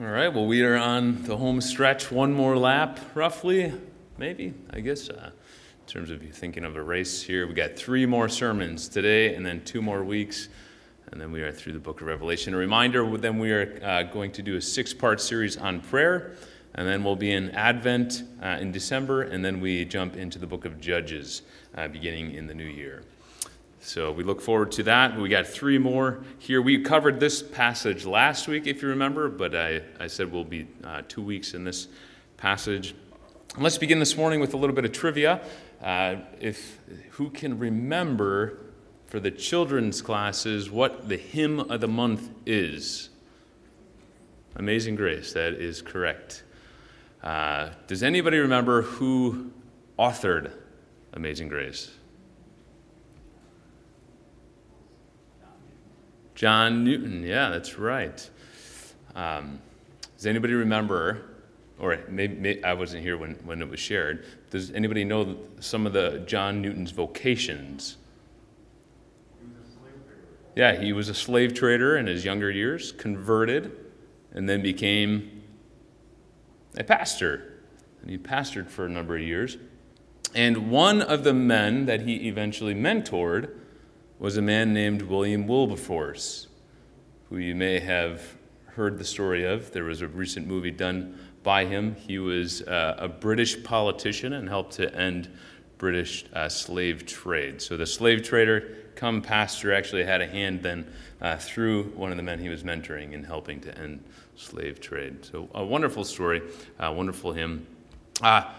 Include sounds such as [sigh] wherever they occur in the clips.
All right, well, we are on the home stretch, one more lap, roughly, maybe, I guess, uh, in terms of you thinking of a race here. We got three more sermons today and then two more weeks, and then we are through the book of Revelation. A reminder then we are uh, going to do a six part series on prayer, and then we'll be in Advent uh, in December, and then we jump into the book of Judges uh, beginning in the new year. So we look forward to that. We got three more here. We covered this passage last week, if you remember, but I, I said we'll be uh, two weeks in this passage. Let's begin this morning with a little bit of trivia. Uh, if who can remember for the children's classes what the hymn of the month is? Amazing Grace. That is correct. Uh, does anybody remember who authored Amazing Grace? John Newton, yeah, that's right. Um, does anybody remember, or maybe, maybe, I wasn't here when, when it was shared, does anybody know some of the John Newton's vocations? Yeah, he was a slave trader in his younger years, converted, and then became a pastor. And he pastored for a number of years. And one of the men that he eventually mentored was a man named William Wilberforce, who you may have heard the story of. There was a recent movie done by him. He was uh, a British politician and helped to end British uh, slave trade. So the slave trader, come pastor, actually had a hand then uh, through one of the men he was mentoring in helping to end slave trade. So a wonderful story, a wonderful hymn. Uh,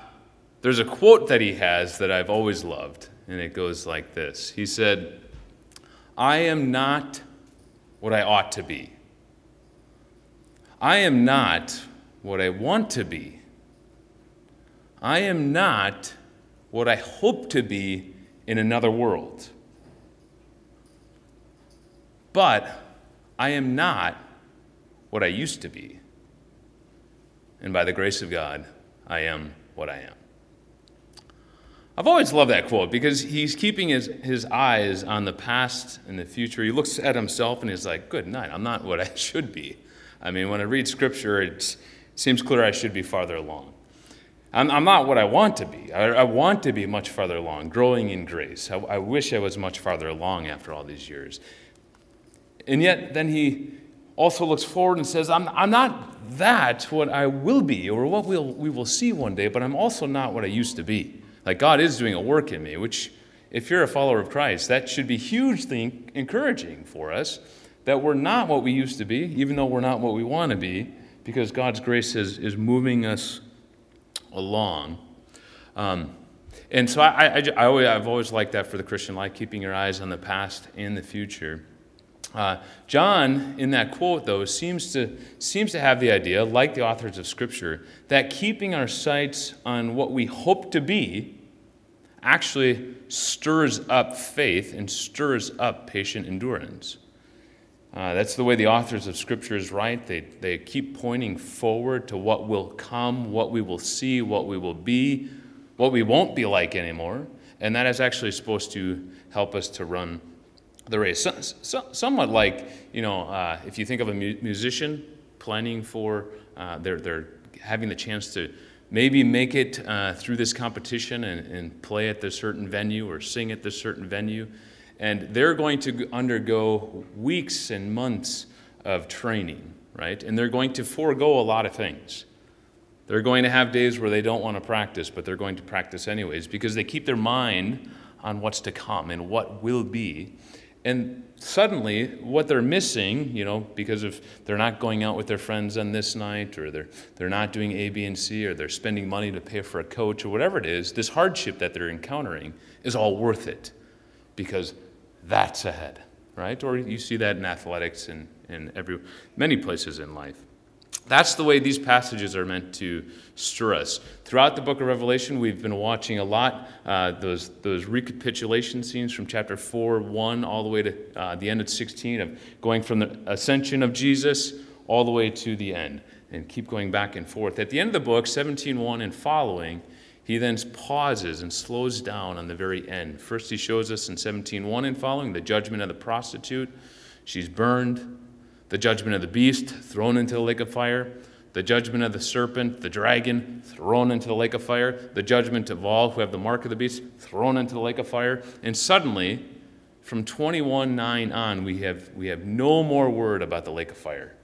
there's a quote that he has that I've always loved, and it goes like this He said, I am not what I ought to be. I am not what I want to be. I am not what I hope to be in another world. But I am not what I used to be. And by the grace of God, I am what I am. I've always loved that quote because he's keeping his, his eyes on the past and the future. He looks at himself and he's like, Good night, I'm not what I [laughs] should be. I mean, when I read scripture, it seems clear I should be farther along. I'm, I'm not what I want to be. I, I, want to be much farther along, growing in grace. I, I wish I was much farther along after all these years. And yet, then he also looks forward and says, I'm, I'm not that what I will be or what we'll, we will see one day, but I'm also not what I used to be. Like God is doing a work in me, which, if you're a follower of Christ, that should be hugely encouraging for us that we're not what we used to be, even though we're not what we want to be, because God's grace is, is moving us along. Um, and so I, I, I, always, I've always liked that for the Christian life, keeping your eyes on the past and the future. Uh, John, in that quote, though, seems to, seems to have the idea, like the authors of Scripture, that keeping our sights on what we hope to be actually stirs up faith and stirs up patient endurance. Uh, that's the way the authors of Scriptures write. They, they keep pointing forward to what will come, what we will see, what we will be, what we won't be like anymore. And that is actually supposed to help us to run the race. So, so, somewhat like, you know, uh, if you think of a mu- musician planning for, uh, they're, they're having the chance to maybe make it uh, through this competition and, and play at this certain venue or sing at this certain venue. And they're going to undergo weeks and months of training, right? And they're going to forego a lot of things. They're going to have days where they don't want to practice, but they're going to practice anyways because they keep their mind on what's to come and what will be. And suddenly, what they're missing, you know, because of they're not going out with their friends on this night, or they're, they're not doing A, B, and C, or they're spending money to pay for a coach, or whatever it is, this hardship that they're encountering is all worth it because that's ahead, right? Or you see that in athletics and in every, many places in life. That's the way these passages are meant to stir us. Throughout the book of Revelation, we've been watching a lot uh, those, those recapitulation scenes from chapter 4, 1, all the way to uh, the end of 16, of going from the ascension of Jesus all the way to the end, and keep going back and forth. At the end of the book, 17.1 and following, he then pauses and slows down on the very end. First, he shows us in 17.1 and following the judgment of the prostitute. She's burned. The judgment of the beast thrown into the lake of fire, the judgment of the serpent, the dragon thrown into the lake of fire, the judgment of all who have the mark of the beast thrown into the lake of fire. And suddenly, from 21 9 on, we have, we have no more word about the lake of fire.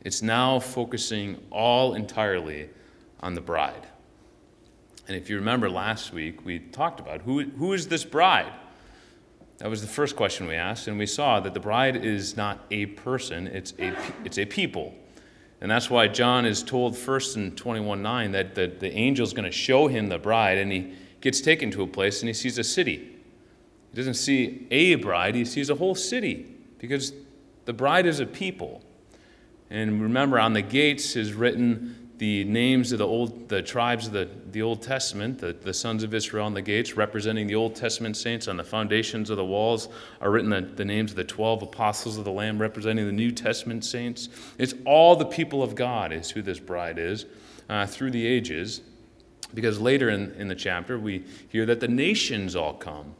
It's now focusing all entirely on the bride. And if you remember last week, we talked about who, who is this bride? That was the first question we asked, and we saw that the bride is not a person, it's a, it's a people. And that's why John is told first in 21 9 that the, the angel is going to show him the bride, and he gets taken to a place and he sees a city. He doesn't see a bride, he sees a whole city because the bride is a people. And remember, on the gates is written the names of the old the tribes of the, the Old Testament, the, the sons of Israel on the gates, representing the Old Testament saints. On the foundations of the walls are written the, the names of the 12 apostles of the Lamb, representing the New Testament saints. It's all the people of God, is who this bride is uh, through the ages. Because later in, in the chapter, we hear that the nations all come.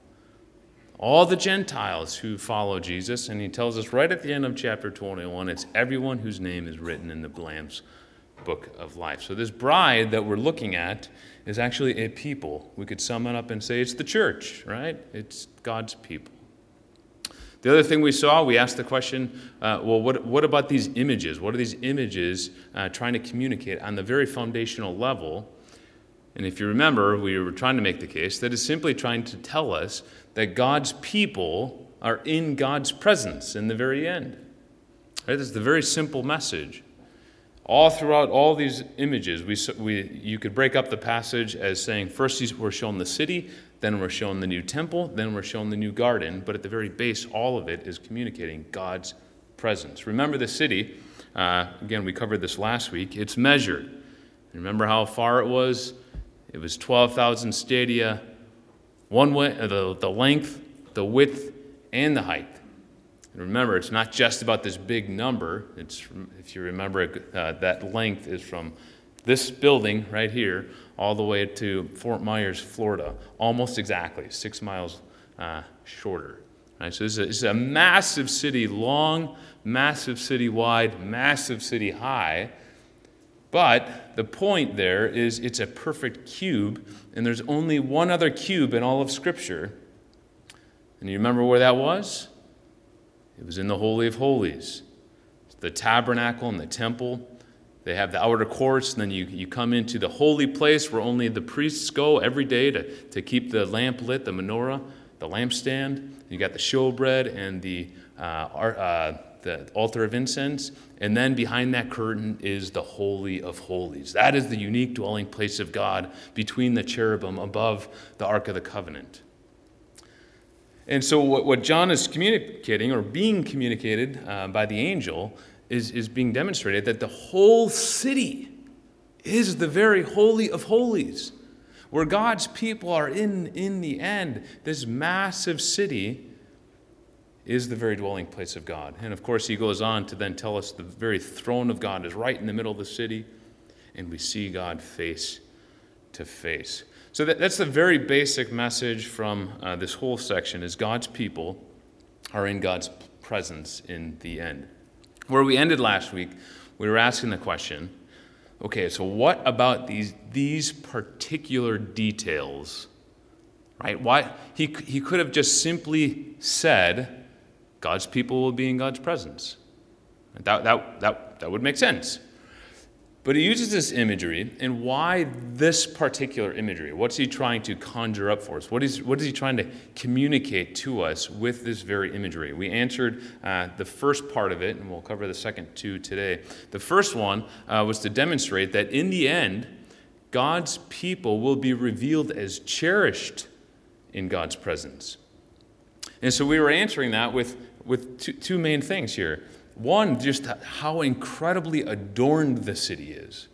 All the Gentiles who follow Jesus, and he tells us right at the end of chapter 21 it's everyone whose name is written in the Lamb's book of life. So, this bride that we're looking at is actually a people. We could sum it up and say it's the church, right? It's God's people. The other thing we saw, we asked the question uh, well, what, what about these images? What are these images uh, trying to communicate on the very foundational level? And if you remember, we were trying to make the case that it's simply trying to tell us that God's people are in God's presence in the very end. Right? That's the very simple message. All throughout all these images, we, we, you could break up the passage as saying first we're shown the city, then we're shown the new temple, then we're shown the new garden, but at the very base, all of it is communicating God's presence. Remember the city, uh, again, we covered this last week, it's measured. Remember how far it was? It was 12,000 stadia, one way, uh, the, the length, the width, and the height. And remember, it's not just about this big number. It's, if you remember, uh, that length is from this building right here all the way to Fort Myers, Florida, almost exactly six miles uh, shorter. Right? So this is, a, this is a massive city, long, massive city wide, massive city high. But the point there is it's a perfect cube, and there's only one other cube in all of Scripture. And you remember where that was? It was in the Holy of Holies. The tabernacle and the temple. They have the outer courts, and then you, you come into the holy place where only the priests go every day to, to keep the lamp lit, the menorah, the lampstand. You got the showbread and the, uh, uh, the altar of incense. And then behind that curtain is the Holy of Holies. That is the unique dwelling place of God between the cherubim above the Ark of the Covenant. And so, what, what John is communicating or being communicated uh, by the angel is, is being demonstrated that the whole city is the very holy of holies, where God's people are in, in the end. This massive city is the very dwelling place of God. And of course, he goes on to then tell us the very throne of God is right in the middle of the city, and we see God face to face. So that, that's the very basic message from uh, this whole section is God's people are in God's presence in the end. Where we ended last week, we were asking the question, okay, so what about these, these particular details? Right? Why he, he could have just simply said, God's people will be in God's presence. That, that, that, that would make sense. But he uses this imagery, and why this particular imagery? What's he trying to conjure up for us? What is, what is he trying to communicate to us with this very imagery? We answered uh, the first part of it, and we'll cover the second two today. The first one uh, was to demonstrate that in the end, God's people will be revealed as cherished in God's presence. And so we were answering that with, with two, two main things here. One, just how incredibly adorned the city is.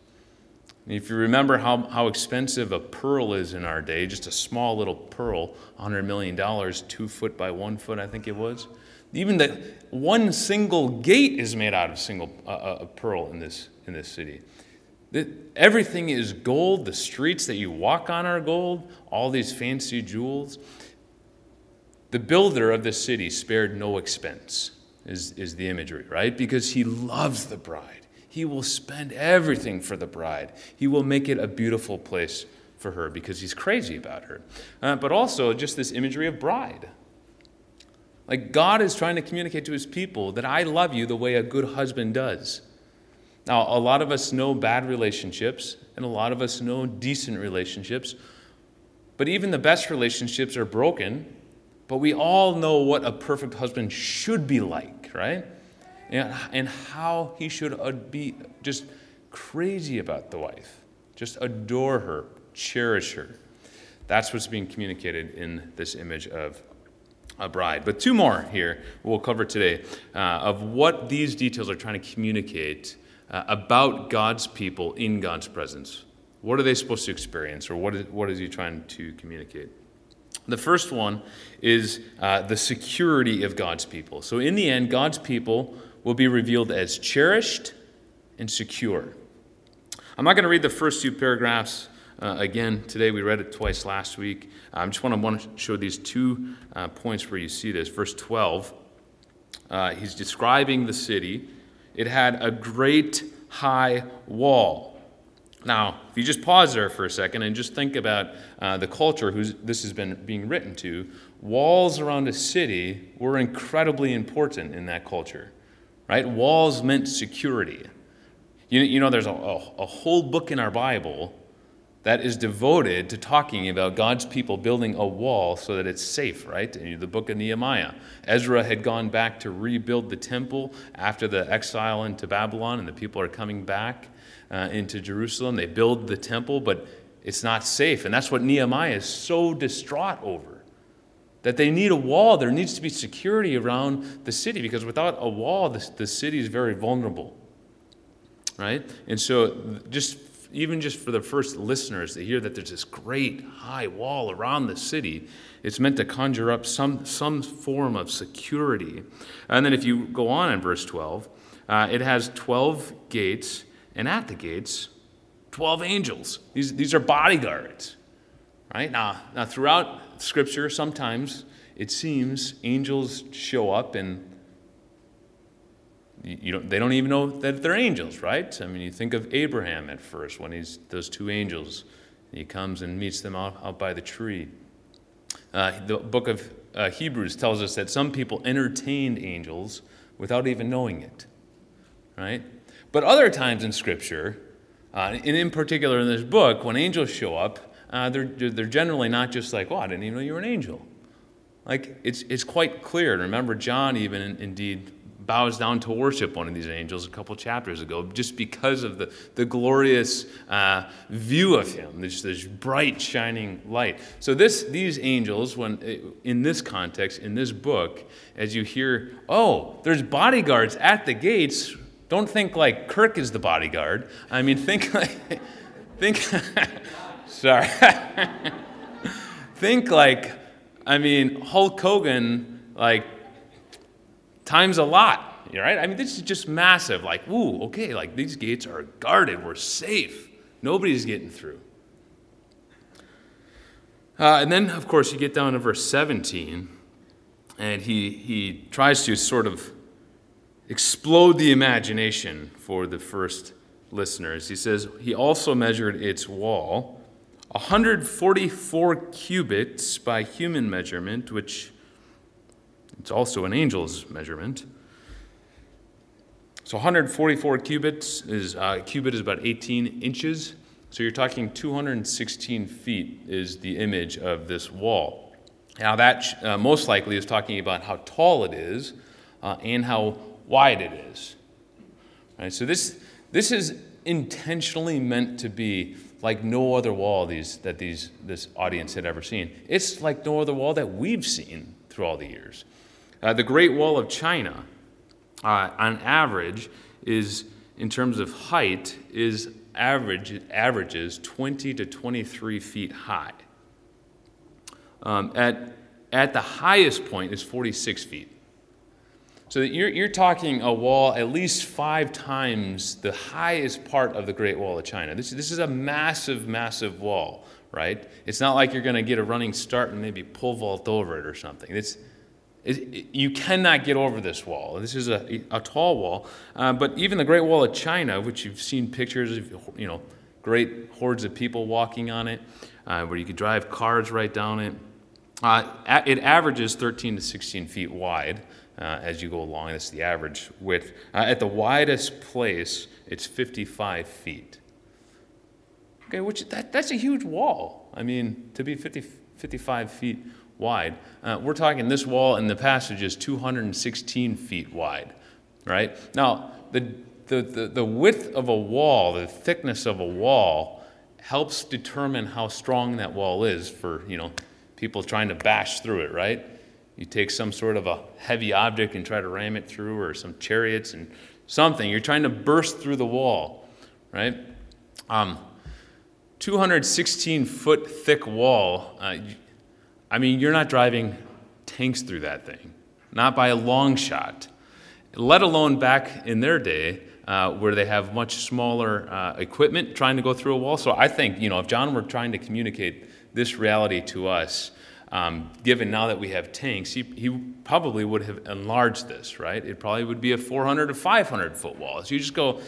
If you remember how, how expensive a pearl is in our day, just a small little pearl, $100 million, two foot by one foot, I think it was. Even the one single gate is made out of single uh, a pearl in this, in this city. The, everything is gold. The streets that you walk on are gold. All these fancy jewels. The builder of this city spared no expense. Is, is the imagery, right? Because he loves the bride. He will spend everything for the bride. He will make it a beautiful place for her because he's crazy about her. Uh, but also, just this imagery of bride. Like, God is trying to communicate to his people that I love you the way a good husband does. Now, a lot of us know bad relationships, and a lot of us know decent relationships. But even the best relationships are broken. But we all know what a perfect husband should be like, right? And, and how he should be just crazy about the wife, just adore her, cherish her. That's what's being communicated in this image of a bride. But two more here we'll cover today uh, of what these details are trying to communicate uh, about God's people in God's presence. What are they supposed to experience, or what is, what is he trying to communicate? The first one is uh, the security of God's people. So, in the end, God's people will be revealed as cherished and secure. I'm not going to read the first two paragraphs uh, again today. We read it twice last week. I just want to, show these two uh, points where you see this. Verse 12, uh, he's describing the city. It had a great high wall. Now, if you just pause there for a second and just think about uh, the culture who this has been being written to, walls around a city were incredibly important in that culture, right? Walls meant security. You, you know, there's a, a, a whole book in our Bible that is devoted to talking about God's people building a wall so that it's safe, right? In the book of Nehemiah. Ezra had gone back to rebuild the temple after the exile into Babylon, and the people are coming back uh, into Jerusalem. They build the temple, but it's not safe. And that's what Nehemiah is so distraught over. That they need a wall. There needs to be security around the city because without a wall, the, the city is very vulnerable. Right? And so, just even just for the first listeners to hear that there's this great high wall around the city, it's meant to conjure up some, some form of security. And then if you go on in verse 12, uh, it has 12 gates and at the gates, 12 angels. These, these are bodyguards. Right? Now, now, throughout Scripture, sometimes it seems angels show up and you don't, they don't even know that they're angels, right? I mean, you think of Abraham at first when he's those two angels. He comes and meets them out, out by the tree. Uh, the book of uh, Hebrews tells us that some people entertained angels without even knowing it, right? But other times in Scripture, uh, and in particular in this book, when angels show up, uh, they're, they're generally not just like, oh, I didn't even know you were an angel. Like, it's, it's quite clear. And remember, John even indeed bows down to worship one of these angels a couple chapters ago just because of the, the glorious uh, view of him, this, this bright, shining light. So, this, these angels, when in this context, in this book, as you hear, oh, there's bodyguards at the gates don't think like Kirk is the bodyguard. I mean, think [laughs] like, think, [laughs] sorry. [laughs] think like, I mean, Hulk Hogan, like, times a lot, right? I mean, this is just massive. Like, ooh, okay, like these gates are guarded, we're safe. Nobody's getting through. Uh, and then, of course, you get down to verse 17, and he, he tries to sort of explode the imagination for the first listeners. He says, He also measured its wall, 144 cubits by human measurement, which it's also an angel's measurement. So 144 cubits is uh, cubit is about 18 inches. So you're talking 216 feet is the image of this wall. Now that uh, most likely is talking about how tall it is uh, and how wide it is. Right? So this, this is intentionally meant to be like no other wall these, that these, this audience had ever seen. It's like no other wall that we've seen through all the years. Uh, the Great Wall of China, uh, on average, is in terms of height, is average averages 20 to 23 feet high. Um, at, at the highest point is 46 feet. So you're, you're talking a wall at least five times the highest part of the Great Wall of China. This, this is a massive, massive wall, right? It's not like you're going to get a running start and maybe pull vault over it or something. It's, you cannot get over this wall. This is a, a tall wall. Uh, but even the Great Wall of China, which you've seen pictures of, you know, great hordes of people walking on it, uh, where you could drive cars right down it. Uh, it averages 13 to 16 feet wide uh, as you go along. That's the average width. Uh, at the widest place, it's 55 feet. Okay, which that, that's a huge wall. I mean, to be 50, 55 feet wide. Uh, we're talking this wall in the passage is 216 feet wide, right? Now, the, the, the, the width of a wall, the thickness of a wall, helps determine how strong that wall is for, you know, people trying to bash through it, right? You take some sort of a heavy object and try to ram it through, or some chariots and something. You're trying to burst through the wall, right? Um, 216 foot thick wall. Uh, I mean, you're not driving tanks through that thing, not by a long shot, let alone back in their day. Uh, where they have much smaller uh, equipment trying to go through a wall. So I think, you know, if John were trying to communicate this reality to us, um, given now that we have tanks, he, he probably would have enlarged this, right? It probably would be a 400 to 500 foot wall. So you just go,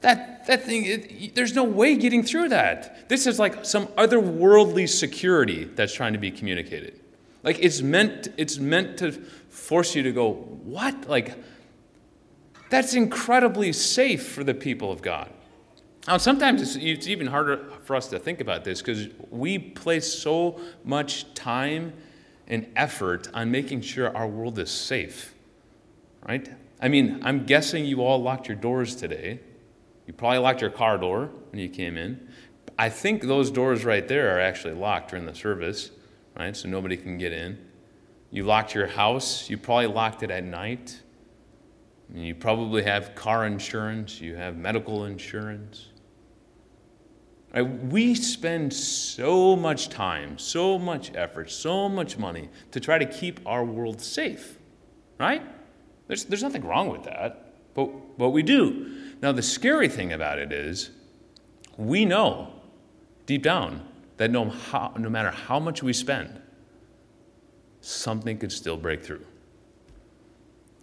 that, that thing, it, there's no way getting through that. This is like some otherworldly security that's trying to be communicated. Like it's meant, it's meant to force you to go, what? Like, that's incredibly safe for the people of God. Now, sometimes it's, it's even harder for us to think about this because we place so much time and effort on making sure our world is safe, right? I mean, I'm guessing you all locked your doors today. You probably locked your car door when you came in. I think those doors right there are actually locked during the service, right? So nobody can get in. You locked your house. You probably locked it at night. You probably have car insurance. You have medical insurance. Right? We spend so much time, so much effort, so much money to try to keep our world safe, right? There's, there's nothing wrong with that, but, but we do. Now, the scary thing about it is we know deep down that no, how, no matter how much we spend, something could still break through.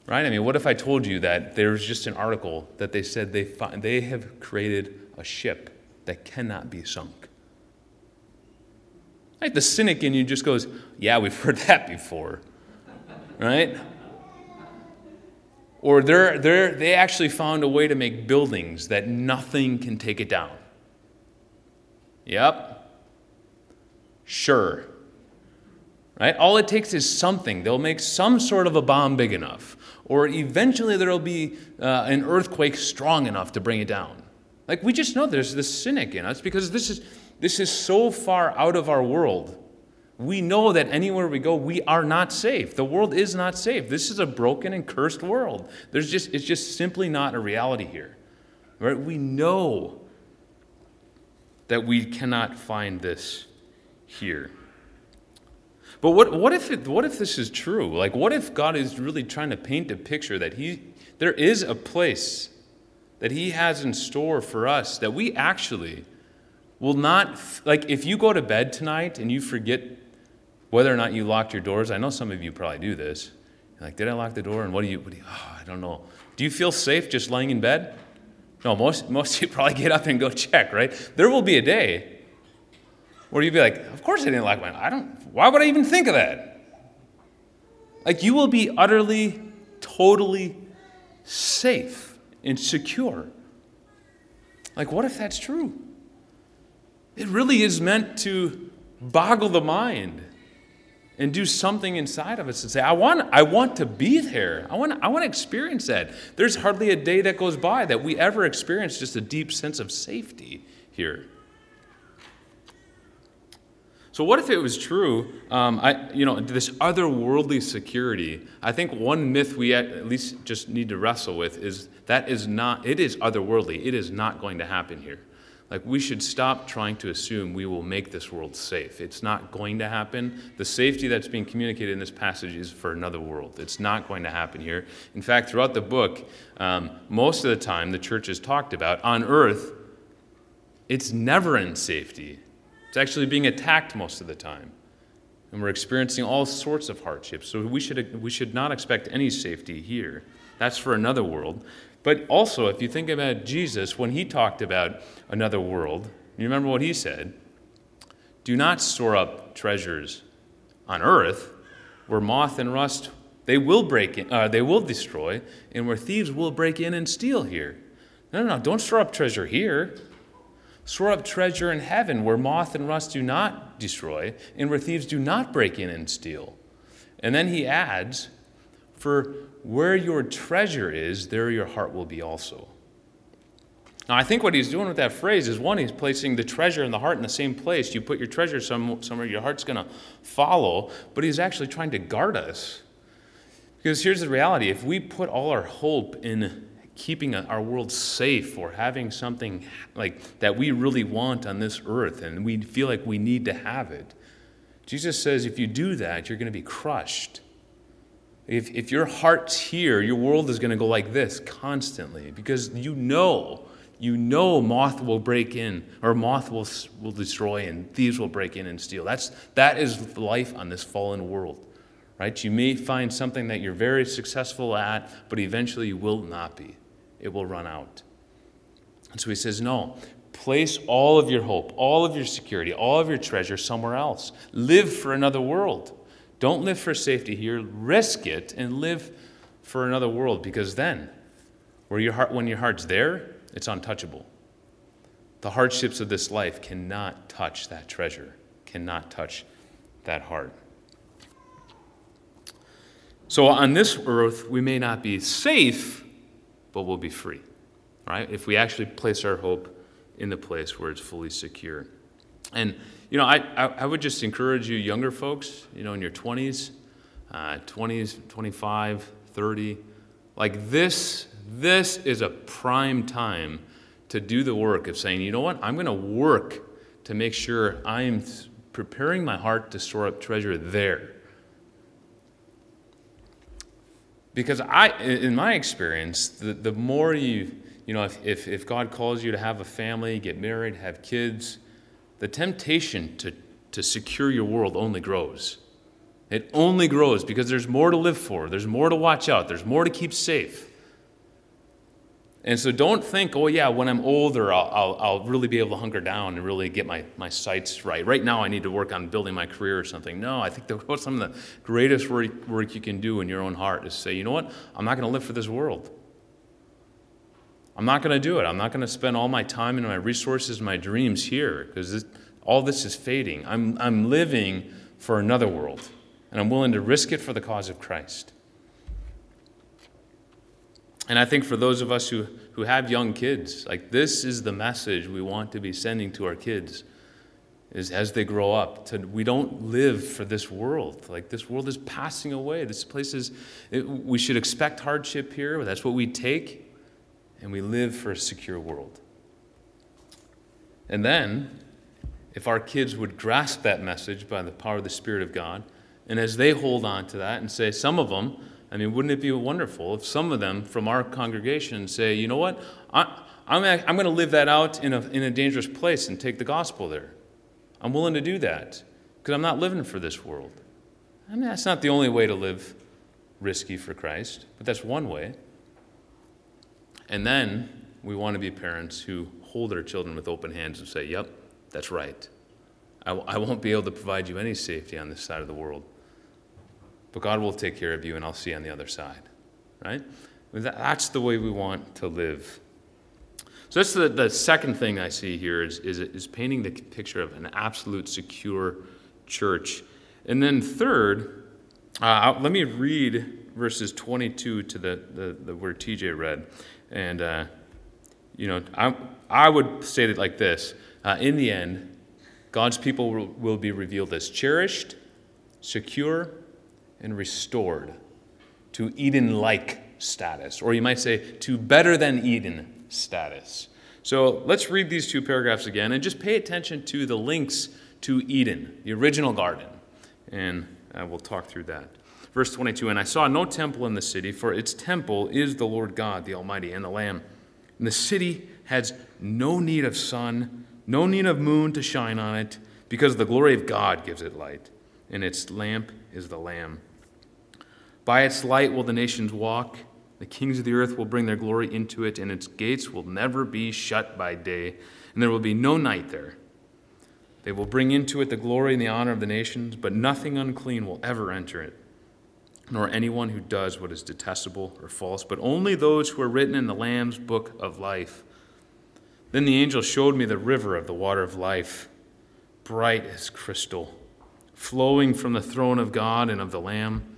Right? I mean, what if I told you that there's just an article that they said they, they have created a ship that cannot be sunk. Right? The cynic in you just goes, Yeah, we've heard [laughs] that before. Right? Or they're, they're, they actually found a way to make buildings that nothing can take it down. Yep. Sure. Right? All it takes is something. They'll make some sort of a bomb big enough. Or eventually there will be uh, an earthquake strong enough to bring it down. Like we just know there's this cynic in us because this is this is so far out of our world. We know that anywhere we go, we are not safe. The world is not safe. This is a broken and cursed world. There's just it's just simply not a reality here. Right? We know that we cannot find this here. But what, what, if it, what if this is true? Like, what if God is really trying to paint a picture that he, there is a place that He has in store for us that we actually will not, like, if you go to bed tonight and you forget whether or not you locked your doors, I know some of you probably do this. You're like, did I lock the door? And what do you, what do you oh, I don't know. Do you feel safe just laying in bed? No, most, most of you [laughs] probably get up and go check, right? There will be a day where you'd be like, of course I didn't lock my, I don't, why would I even think of that? Like, you will be utterly, totally safe and secure. Like, what if that's true? It really is meant to boggle the mind and do something inside of us and say, I want, I want to be there. I want, I want to experience that. There's hardly a day that goes by that we ever experience just a deep sense of safety here. So what if it was true? Um, I, you know, this otherworldly security. I think one myth we at least just need to wrestle with is that is not. It is otherworldly. It is not going to happen here. Like we should stop trying to assume we will make this world safe. It's not going to happen. The safety that's being communicated in this passage is for another world. It's not going to happen here. In fact, throughout the book, um, most of the time the church is talked about on earth. It's never in safety. It's actually being attacked most of the time. and we're experiencing all sorts of hardships. So we should, we should not expect any safety here. That's for another world. But also, if you think about Jesus, when he talked about another world, you remember what he said? Do not store up treasures on earth where moth and rust they will break in, uh, they will destroy, and where thieves will break in and steal here. No, no, no, don't store up treasure here. Store up treasure in heaven where moth and rust do not destroy, and where thieves do not break in and steal. And then he adds, For where your treasure is, there your heart will be also. Now, I think what he's doing with that phrase is one, he's placing the treasure and the heart in the same place. You put your treasure somewhere, your heart's going to follow, but he's actually trying to guard us. Because here's the reality if we put all our hope in keeping our world safe or having something like that we really want on this earth and we feel like we need to have it, Jesus says if you do that, you're going to be crushed. If, if your heart's here, your world is going to go like this constantly because you know, you know moth will break in or moth will, will destroy and thieves will break in and steal. That's, that is life on this fallen world, right? You may find something that you're very successful at, but eventually you will not be. It will run out. And so he says, no, place all of your hope, all of your security, all of your treasure somewhere else. Live for another world. Don't live for safety here. Risk it and live for another world because then, where your heart, when your heart's there, it's untouchable. The hardships of this life cannot touch that treasure, cannot touch that heart. So on this earth, we may not be safe, but we'll be free, right? If we actually place our hope in the place where it's fully secure. And you know, I, I, I, would just encourage you, younger folks, you know, in your 20s, uh, 20s, 25, 30, like this, this is a prime time to do the work of saying, you know what, I'm going to work to make sure I'm preparing my heart to store up treasure there. Because I, in my experience, the, the more you, you know, if, if, if God calls you to have a family, get married, have kids, the temptation to, to secure your world only grows. It only grows because there's more to live for, there's more to watch out, there's more to keep safe. And so don't think, oh, yeah, when I'm older, I'll, I'll, I'll, really be able to hunker down and really get my, my sights right. Right now, I need to work on building my career or something. No, I think [laughs] the, some of the greatest work, work you can do in your own heart is say, you know what? I'm not going to live for this world. I'm not going to do it. I'm not going to spend all my time and my resources and my dreams here because all this is fading. I'm, I'm living for another world, and I'm willing to risk it for the cause of Christ. And I think for those of us who, who have young kids, like this is the message we want to be sending to our kids is as they grow up to we don't live for this world. Like this world is passing away. This place is it, we should expect hardship here. That's what we take and we live for a secure world. And then, if our kids would grasp that message by the power of the Spirit of God, and as they hold on to that and say, some of them, I mean, wouldn't it be wonderful if some of them from our congregation say, you know what, I, I'm, I'm going to live that out in a, in a dangerous place and take the gospel there. I'm willing to do that because I'm not living for this world. I mean, that's not the only way to live risky for Christ, but that's one way. And then we want to be parents who hold our children with open hands and say, Yep, that's right. I w- I won't be able to provide you any safety on this side of the world, but God will take care of you, and I'll see you on the other side. Right? That's the way we want to live. So that's the, the second thing I see here is, is, is painting the picture of an absolute secure church. And then third, uh, let me read verses 22 to the, the, the where TJ read. And, uh, you know, I, I would state it like this uh, In the end, God's people will, will be revealed as cherished, secure, and restored to Eden like status, or you might say to better than Eden status. So let's read these two paragraphs again and just pay attention to the links to Eden, the original garden, and uh, we'll talk through that. Verse 22 And I saw no temple in the city, for its temple is the Lord God, the Almighty, and the Lamb. And the city has no need of sun, no need of moon to shine on it, because the glory of God gives it light, and its lamp is the Lamb. By its light will the nations walk. The kings of the earth will bring their glory into it, and its gates will never be shut by day, and there will be no night there. They will bring into it the glory and the honor of the nations, but nothing unclean will ever enter it, nor anyone who does what is detestable or false, but only those who are written in the Lamb's book of life. Then the angel showed me the river of the water of life, bright as crystal, flowing from the throne of God and of the Lamb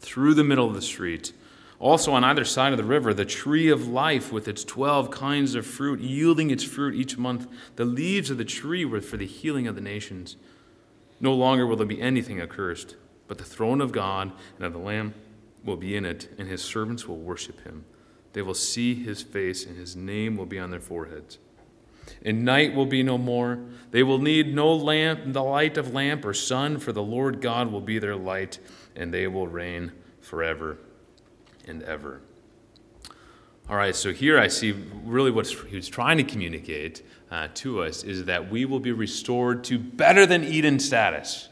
through the middle of the street. Also, on either side of the river, the tree of life with its 12 kinds of fruit, yielding its fruit each month. The leaves of the tree were for the healing of the nations. No longer will there be anything accursed, but the throne of God and of the Lamb will be in it, and his servants will worship him. They will see his face, and his name will be on their foreheads. And night will be no more. They will need no lamp, the light of lamp or sun, for the Lord God will be their light, and they will reign forever and ever. All right, so here I see really what he was trying to communicate uh, to us is that we will be restored to better than Eden status.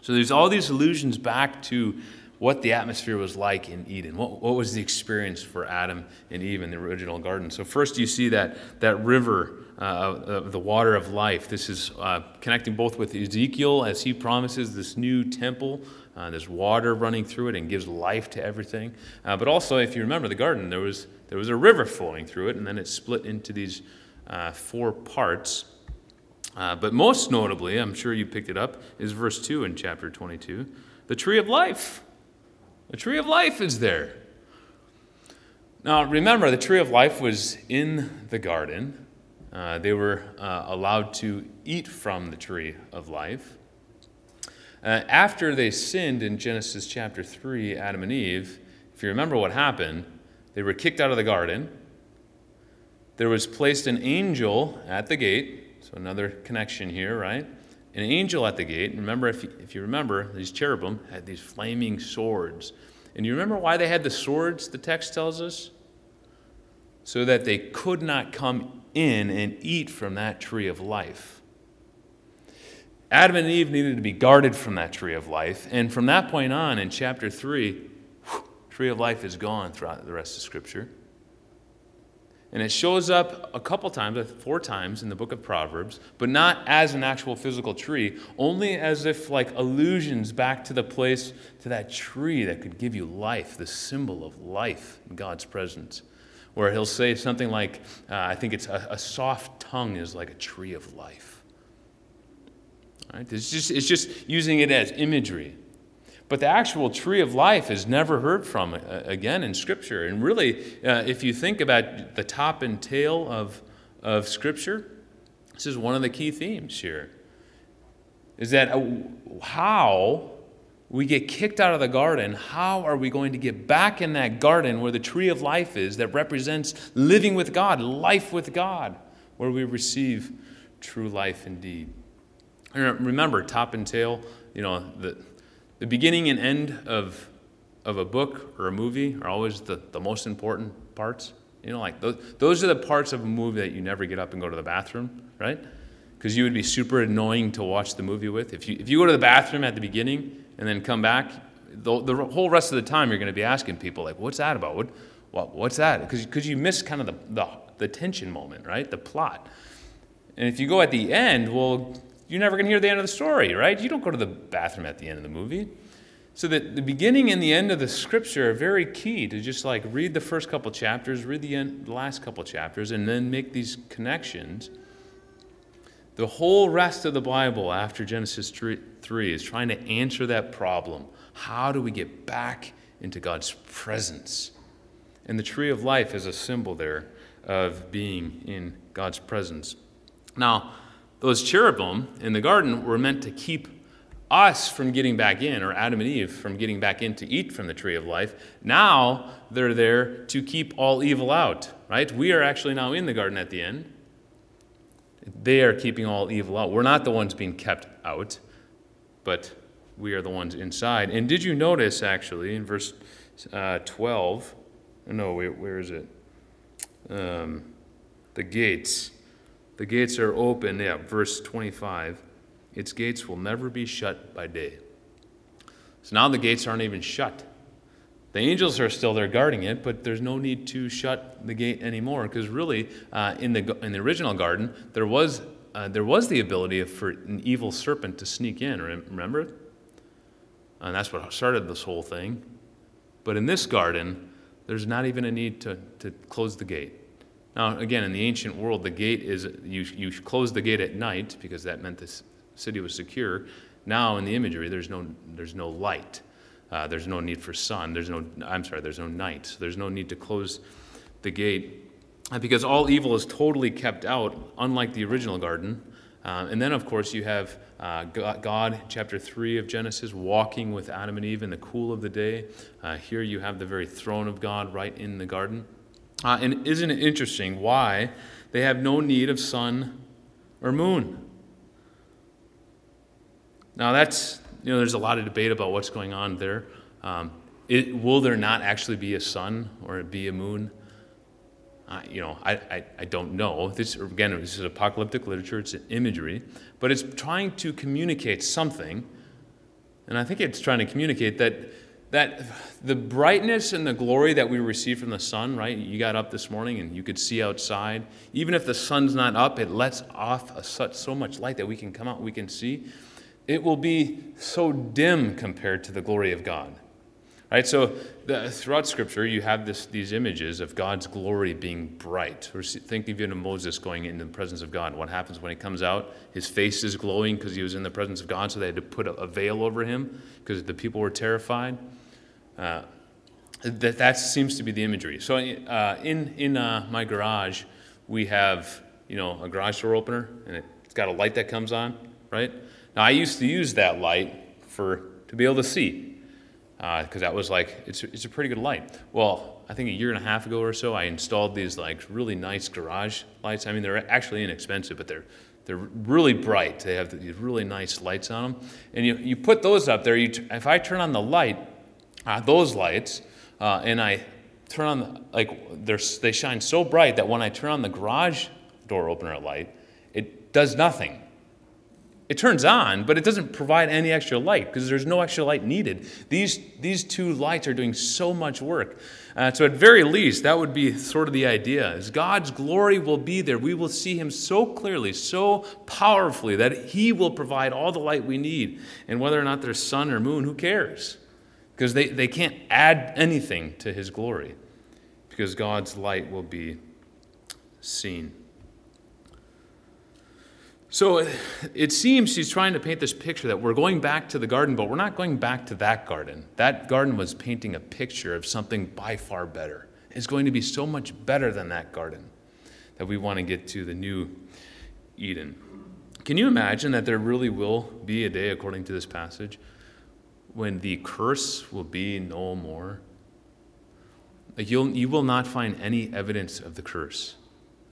So there's all these allusions back to what the atmosphere was like in Eden. What, what was the experience for Adam and Eve in the original garden? So, first, you see that, that river uh, the water of life. This is uh, connecting both with Ezekiel as he promises this new temple. Uh, there's water running through it and gives life to everything. Uh, but also, if you remember the garden, there was, there was a river flowing through it, and then it split into these uh, four parts. Uh, but most notably, I'm sure you picked it up, is verse 2 in chapter 22 the tree of life. The tree of life is there. Now, remember, the tree of life was in the garden. Uh, they were uh, allowed to eat from the tree of life. Uh, after they sinned in Genesis chapter 3, Adam and Eve, if you remember what happened, they were kicked out of the garden. There was placed an angel at the gate, so another connection here, right? an angel at the gate. Remember, if you, if you remember, these cherubim had these flaming swords. And you remember why they had the swords, the text tells us? So that they could not come in and eat from that tree of life. Adam and Eve needed to be guarded from that tree of life. And from that point on, in chapter 3, whew, tree of life is gone throughout the rest of Scripture. And it shows up a couple times, uh, four times in the book of Proverbs, but not as an actual physical tree, only as if like allusions back to the place, to that tree that could give you life, the symbol of life in God's presence. Where he'll say something like, uh, I think it's a, a, soft tongue is like a tree of life. Right? It's, just, it's just using it as imagery. But the actual tree of life is never heard from uh, again in Scripture. And really, uh, if you think about the top and tail of, of Scripture, this is one of the key themes here. Is that uh, how we get kicked out of the garden, how are we going to get back in that garden where the tree of life is that represents living with God, life with God, where we receive true life indeed? remember, top and tail, you know, the the beginning and end of, of a book or a movie are always the, the most important parts. You know, like those, those are the parts of a movie that you never get up and go to the bathroom, right? Because you would be super annoying to watch the movie with. If you, if you go to the bathroom at the beginning and then come back, the, the whole rest of the time you're going to be asking people, like, what's that about? What, what, what's that? Because you miss kind of the, the, the tension moment, right? The plot. And if you go at the end, well, you're never going to hear the end of the story, right? You don't go to the bathroom at the end of the movie. So that the beginning and the end of the scripture are very key to just like read the first couple chapters, read the, end, the last couple chapters, and then make these connections. The whole rest of the Bible after Genesis 3, 3 is trying to answer that problem. How do we get back into God's presence? And the tree of life is a symbol there of being in God's presence. Now, those cherubim in the garden were meant to keep us from getting back in, or Adam and Eve from getting back in to eat from the tree of life. Now they're there to keep all evil out, right? We are actually now in the garden at the end. They are keeping all evil out. We're not the ones being kept out, but we are the ones inside. And did you notice, actually, in verse uh, 12? No, wait, where is it? Um, the gates. The gates are open. Yeah, verse 25. its gates will never be shut by day. So now the gates aren't even shut. The angels are still there guarding it, but there's no need to shut the gate anymore because really, uh, in, the, in the original garden, there was, uh, there was the ability for an evil serpent to sneak in, remember? And that's what started this whole thing. But in this garden, there's not even a need to, to close the gate. Now, again, in the ancient world, the gate is, you, you close the gate at night because that meant the city was secure. Now, in the imagery, there's no, there's no light. Uh, there's no need for sun. There's no, I'm sorry, there's no night. So there's no need to close the gate because all evil is totally kept out, unlike the original garden. Uh, and then, of course, you have uh, God, chapter 3 of Genesis, walking with Adam and Eve in the cool of the day. Uh, here you have the very throne of God right in the garden. Uh, and isn't it interesting why they have no need of sun or moon? Now, that's, you know, there's a lot of debate about what's going on there. Um, it, will there not actually be a sun or be a moon? Uh, you know, I, I, I, don't know. This, again, this is apocalyptic literature, it's imagery, but it's trying to communicate something. And I think it's trying to communicate that, that the brightness and the glory that we receive from the sun, right? You got up this morning and you could see outside. Even if the sun's not up, it lets off a, such, so much light that we can come out, we can see it will be so dim compared to the glory of God. Right, so the, throughout Scripture, you have this, these images of God's glory being bright. Or think even of Moses going into the presence of God. What happens when he comes out? His face is glowing because he was in the presence of God, so they had to put a, a veil over him because the people were terrified. Uh, that, that seems to be the imagery. So uh, in, in uh, my garage, we have you know a garage door opener, and it's got a light that comes on, right? Now, I used to use that light for to be able to see, because uh, that was like it's it's a pretty good light. Well, I think a year and a half ago or so, I installed these like really nice garage lights. I mean, they're actually inexpensive, but they're they're really bright. They have these really nice lights on them, and you you put those up there. You t- if I turn on the light, uh, those lights, uh, and I turn on the, like they're, they shine so bright that when I turn on the garage door opener light, it does nothing. It turns on, but it doesn't provide any extra light because there's no extra light needed. These, these two lights are doing so much work. Uh, so, at very least, that would be sort of the idea: is God's glory will be there. We will see Him so clearly, so powerfully that He will provide all the light we need. And whether or not there's sun or moon, who cares? Because they, they can't add anything to His glory, because God's light will be seen. So it seems she's trying to paint this picture that we're going back to the garden, but we're not going back to that garden. That garden was painting a picture of something by far better. It's going to be so much better than that garden that we want to get to the new Eden. Can you imagine that there really will be a day, according to this passage, when the curse will be no more? Like you'll, you will not find any evidence of the curse.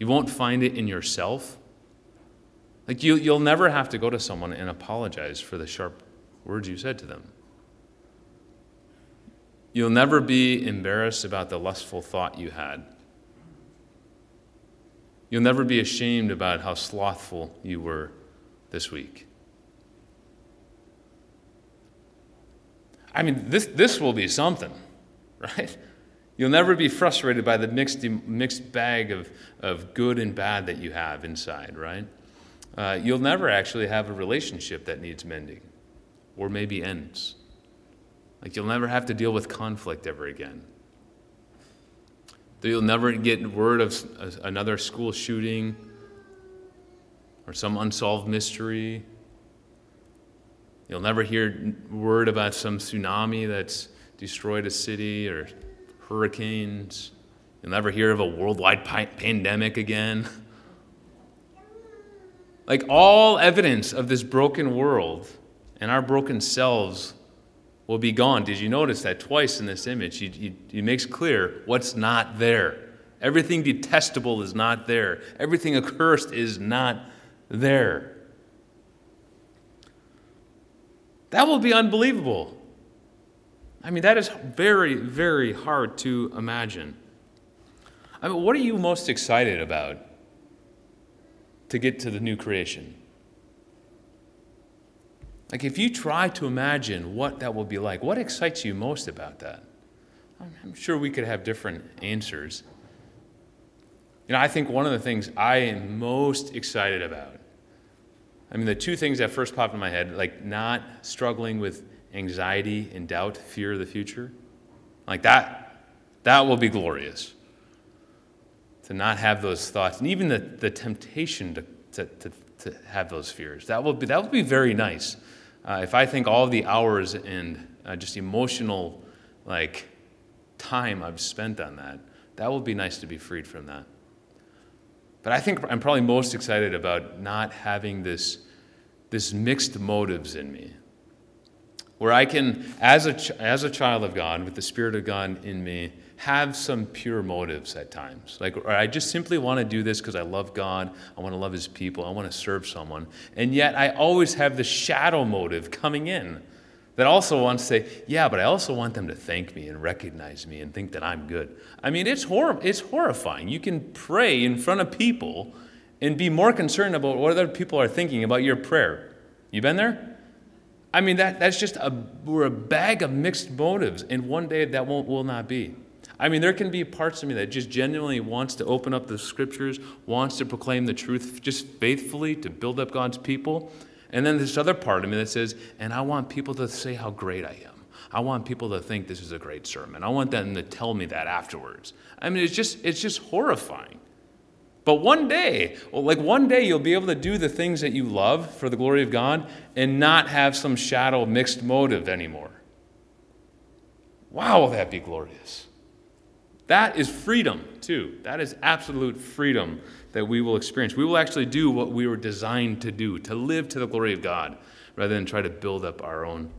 You won't find it in yourself like you, you'll never have to go to someone and apologize for the sharp words you said to them. You'll never be embarrassed about the lustful thought you had. You'll never be ashamed about how slothful you were this week. I mean, this, this will be something, [laughs] right? You'll never be frustrated by the mixed, mixed bag of, of good and bad that you have inside, right? Uh, you'll never actually have a relationship that needs mending or maybe ends. Like you'll never have to deal with conflict ever again. You'll never get word of another school shooting or some unsolved mystery. You'll never hear word about some tsunami that's destroyed a city or hurricanes. You'll never hear of a worldwide pandemic again. [laughs] Like all evidence of this broken world and our broken selves will be gone. Did you notice that twice in this image? He, he, he makes clear what's not there. Everything detestable is not there, everything accursed is not there. That will be unbelievable. I mean, that is very, very hard to imagine. I mean, what are you most excited about? To get to the new creation? Like, if you try to imagine what that will be like, what excites you most about that? I'm sure we could have different answers. You know, I think one of the things I am most excited about, I mean, the two things that first popped in my head, like not struggling with anxiety and doubt, fear of the future, like that, that will be glorious. To not have those thoughts, and even the, the temptation to, to, to, to have those fears. That will be, that will be very nice. Uh, if I think all the hours and uh, just emotional, like, time I've spent on that, that will be nice to be freed from that. But I think I'm probably most excited about not having this, this mixed motives in me. Where I can, as a, as a child of God, with the Spirit of God in me, have some pure motives at times. Like, I just simply want to do this because I love God, I want to love His people, I want to serve someone. And yet, I always have the shadow motive coming in that also wants to say, yeah, but I also want them to thank me and recognize me and think that I'm good. I mean, it's, hor- it's horrifying. You can pray in front of people and be more concerned about what other people are thinking about your prayer. You been there? I mean, that, that's just a, we're a bag of mixed motives, and one day that won't, will not be. I mean, there can be parts of me that just genuinely wants to open up the scriptures, wants to proclaim the truth just faithfully to build up God's people. And then this other part of me that says, and I want people to say how great I am. I want people to think this is a great sermon. I want them to tell me that afterwards. I mean, it's just it's just horrifying. But one day, like one day, you'll be able to do the things that you love for the glory of God and not have some shadow mixed motive anymore. Wow, will that be glorious? That is freedom, too. That is absolute freedom that we will experience. We will actually do what we were designed to do, to live to the glory of God, rather than try to build up our own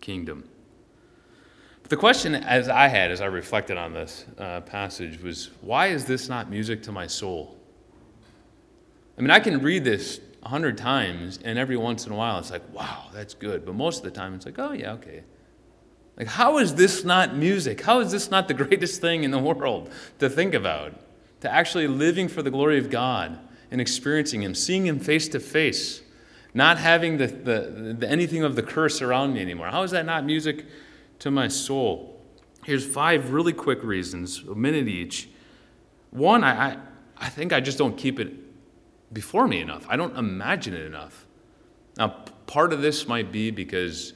kingdom. But the question, as I had, as I reflected on this uh, passage, was why is this not music to my soul? I mean, I can read this a hundred times, and every once in a while it's like, wow, that's good. But most of the time it's like, oh, yeah, okay. Like, how is this not music? How is this not the [laughs] greatest thing in the world to think about? to actually living for the glory of God and experiencing Him, seeing Him face to face, not having the, the, the, anything of the curse around me anymore. How is that not music to my soul? Here's five really quick reasons, a minute each. One, I, I, I think I just don't keep it before me enough. I don't imagine it enough. Now, part of this might be because,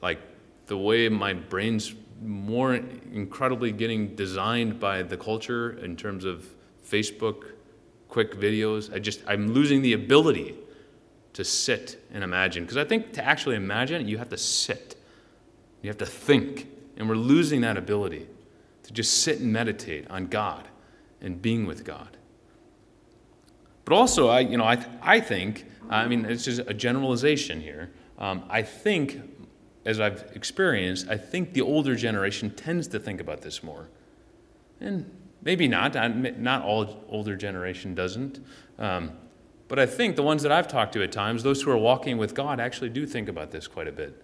like, the way my brain's more incredibly getting designed by the culture in terms of Facebook quick videos. I just I'm losing the ability to sit and imagine because I think to actually imagine you have to sit. You have to think and we're losing that ability to just sit and meditate on God and being with God. But also, I, you know, I, I think, I mean, it's just a generalization here. Um, I think as I've experienced, I think the older generation tends to think about this more. And maybe not, not all older generation doesn't. Um, but I think the ones that I've talked to at times, those who are walking with God, actually do think about this quite a bit.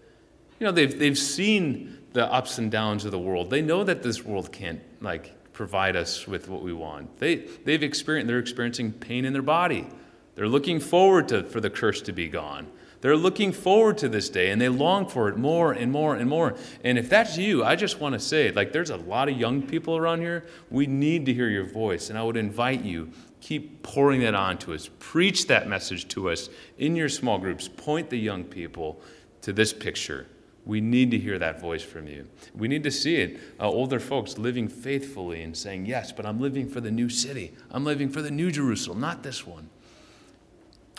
You know, they've, they've seen the ups and downs of the world. They know that this world can't, like, provide us with what we want. They, they've experienced, they're experiencing pain in their body. They're looking forward to, for the curse to be gone. They're looking forward to this day and they long for it more and more and more. And if that's you, I just want to say, like, there's a lot of young people around here. We need to hear your voice. And I would invite you, keep pouring that on to us. Preach that message to us in your small groups. Point the young people to this picture. We need to hear that voice from you. We need to see it. Uh, older folks living faithfully and saying, Yes, but I'm living for the new city. I'm living for the new Jerusalem, not this one.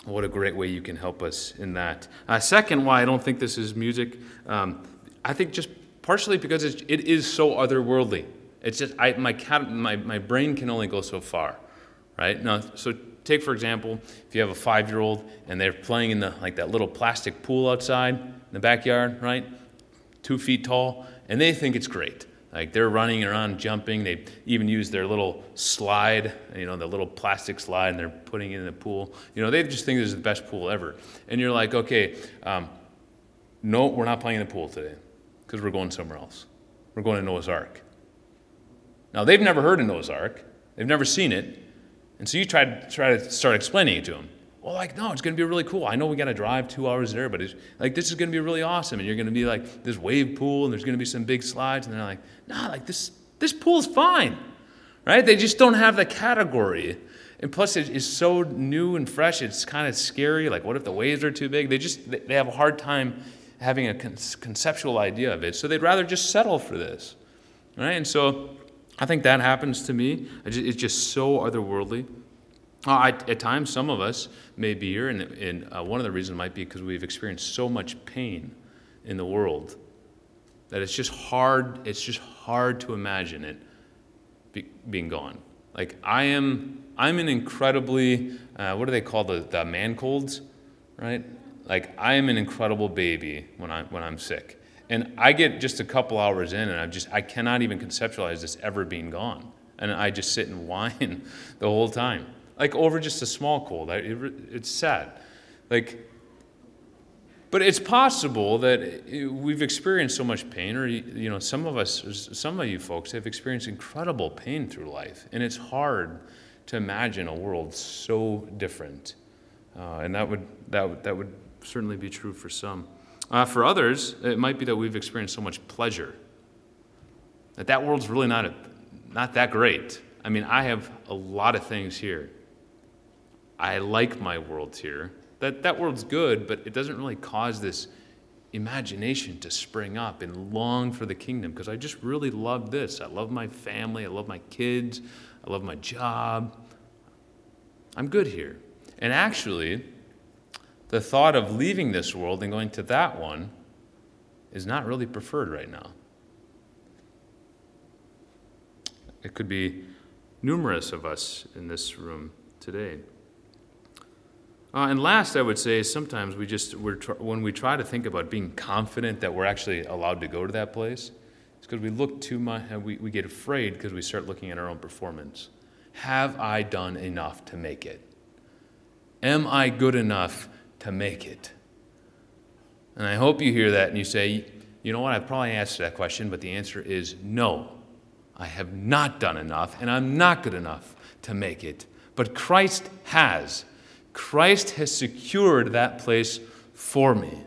What a great way you can help us in that. Uh, second, why I don't think this is music, um, I think just partially because it's, it is so otherworldly. It's just, I, my, my, my brain can only go so far, right? Now, so take, for example, if you have a five year old and they're playing in the, like that little plastic pool outside in the backyard, right? Two feet tall, and they think it's great. Like they're running around, jumping. They even use their little slide, you know, the little plastic slide, and they're putting it in the pool. You know, they just think this is the best pool ever. And you're like, okay, um, no, we're not playing in the pool today because we're going somewhere else. We're going to Noah's Ark. Now, they've never heard of Noah's Ark, they've never seen it. And so you try to, try to start explaining it to them. Well, like, no, it's going to be really cool. I know we got to drive two hours there, but it's like, this is going to be really awesome. And you're going to be like this wave pool, and there's going to be some big slides. And they're like, nah, like this, this pool's fine, right? They just don't have the category. And plus, it is so new and fresh, it's kind of scary. Like, what if the waves are too big? They just, they have a hard time having a conceptual idea of it. So they'd rather just settle for this, right? And so I think that happens to me. It's just so otherworldly. Uh, I, at times, some of us may be here, and, and uh, one of the reasons might be because we've experienced so much pain in the world that it's just hard. It's just hard to imagine it be, being gone. Like I am, I'm an incredibly, uh, what do they call the the man colds, right? Like I am an incredible baby when I when I'm sick, and I get just a couple hours in, and I'm just I cannot even conceptualize this ever being gone, and I just sit and [laughs] whine the whole time like over just a small cold. I, it, it's sad. Like, but it's possible that we've experienced so much pain, or you know, some of us, some of you folks have experienced incredible pain through life, and it's hard to imagine a world so different. Uh, and that would that would, that would certainly be true for some. Uh, for others, it might be that we've experienced so much pleasure that that world's really not a, not that great. I mean, I have a lot of things here I like my world here. That, that world's good, but it doesn't really cause this imagination to spring up and long for the kingdom because I just really love this. I love my family. I love my kids. I love my job. I'm good here. And actually, the thought of leaving this world and going to that one is not really preferred right now. It could be numerous of us in this room today. Uh, and last, I would say, sometimes we just, we're tr- when we try to think about being confident that we're actually allowed to go to that place, it's because we look too much, we, we get afraid because we start looking at our own performance. Have I done enough to make it? Am I good enough to make it? And I hope you hear that and you say, you know what, I've probably answered that question, but the answer is no. I have not done enough, and I'm not good enough to make it. But Christ has. Christ has secured that place for me.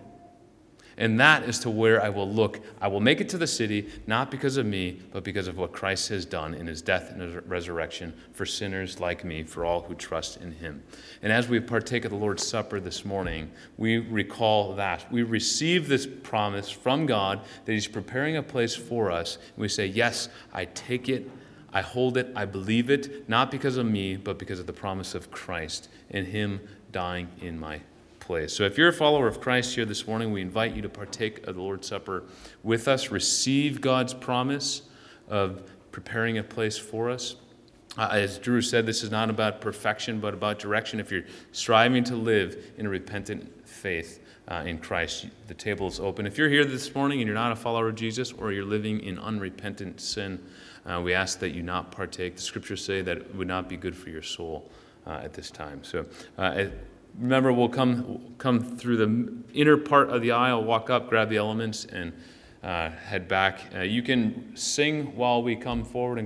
And that is to where I will look. I will make it to the city, not because of me, but because of what Christ has done in his death and his resurrection for sinners like me, for all who trust in him. And as we partake of the Lord's Supper this morning, we recall that. We receive this promise from God that he's preparing a place for us. And we say, Yes, I take it I hold it, I believe it, not because of me, but because of the promise of Christ and Him dying in my place. So if you're a follower of Christ here this morning, we invite you to partake of the Lord's Supper with us, receive God's promise of preparing a place for us. Uh, as Drew said, this is not about perfection, but about direction. If you're striving to live in a repentant faith, uh, in Christ. The table is open. If you're here this morning and you're not a follower of Jesus or you're living in unrepentant sin, uh, we ask that you not partake. The scriptures say that it would not be good for your soul at this time. So uh, remember, we'll come, come through the inner part of the aisle, walk up, grab the elements, and uh, head back. Uh, you can sing while we come forward and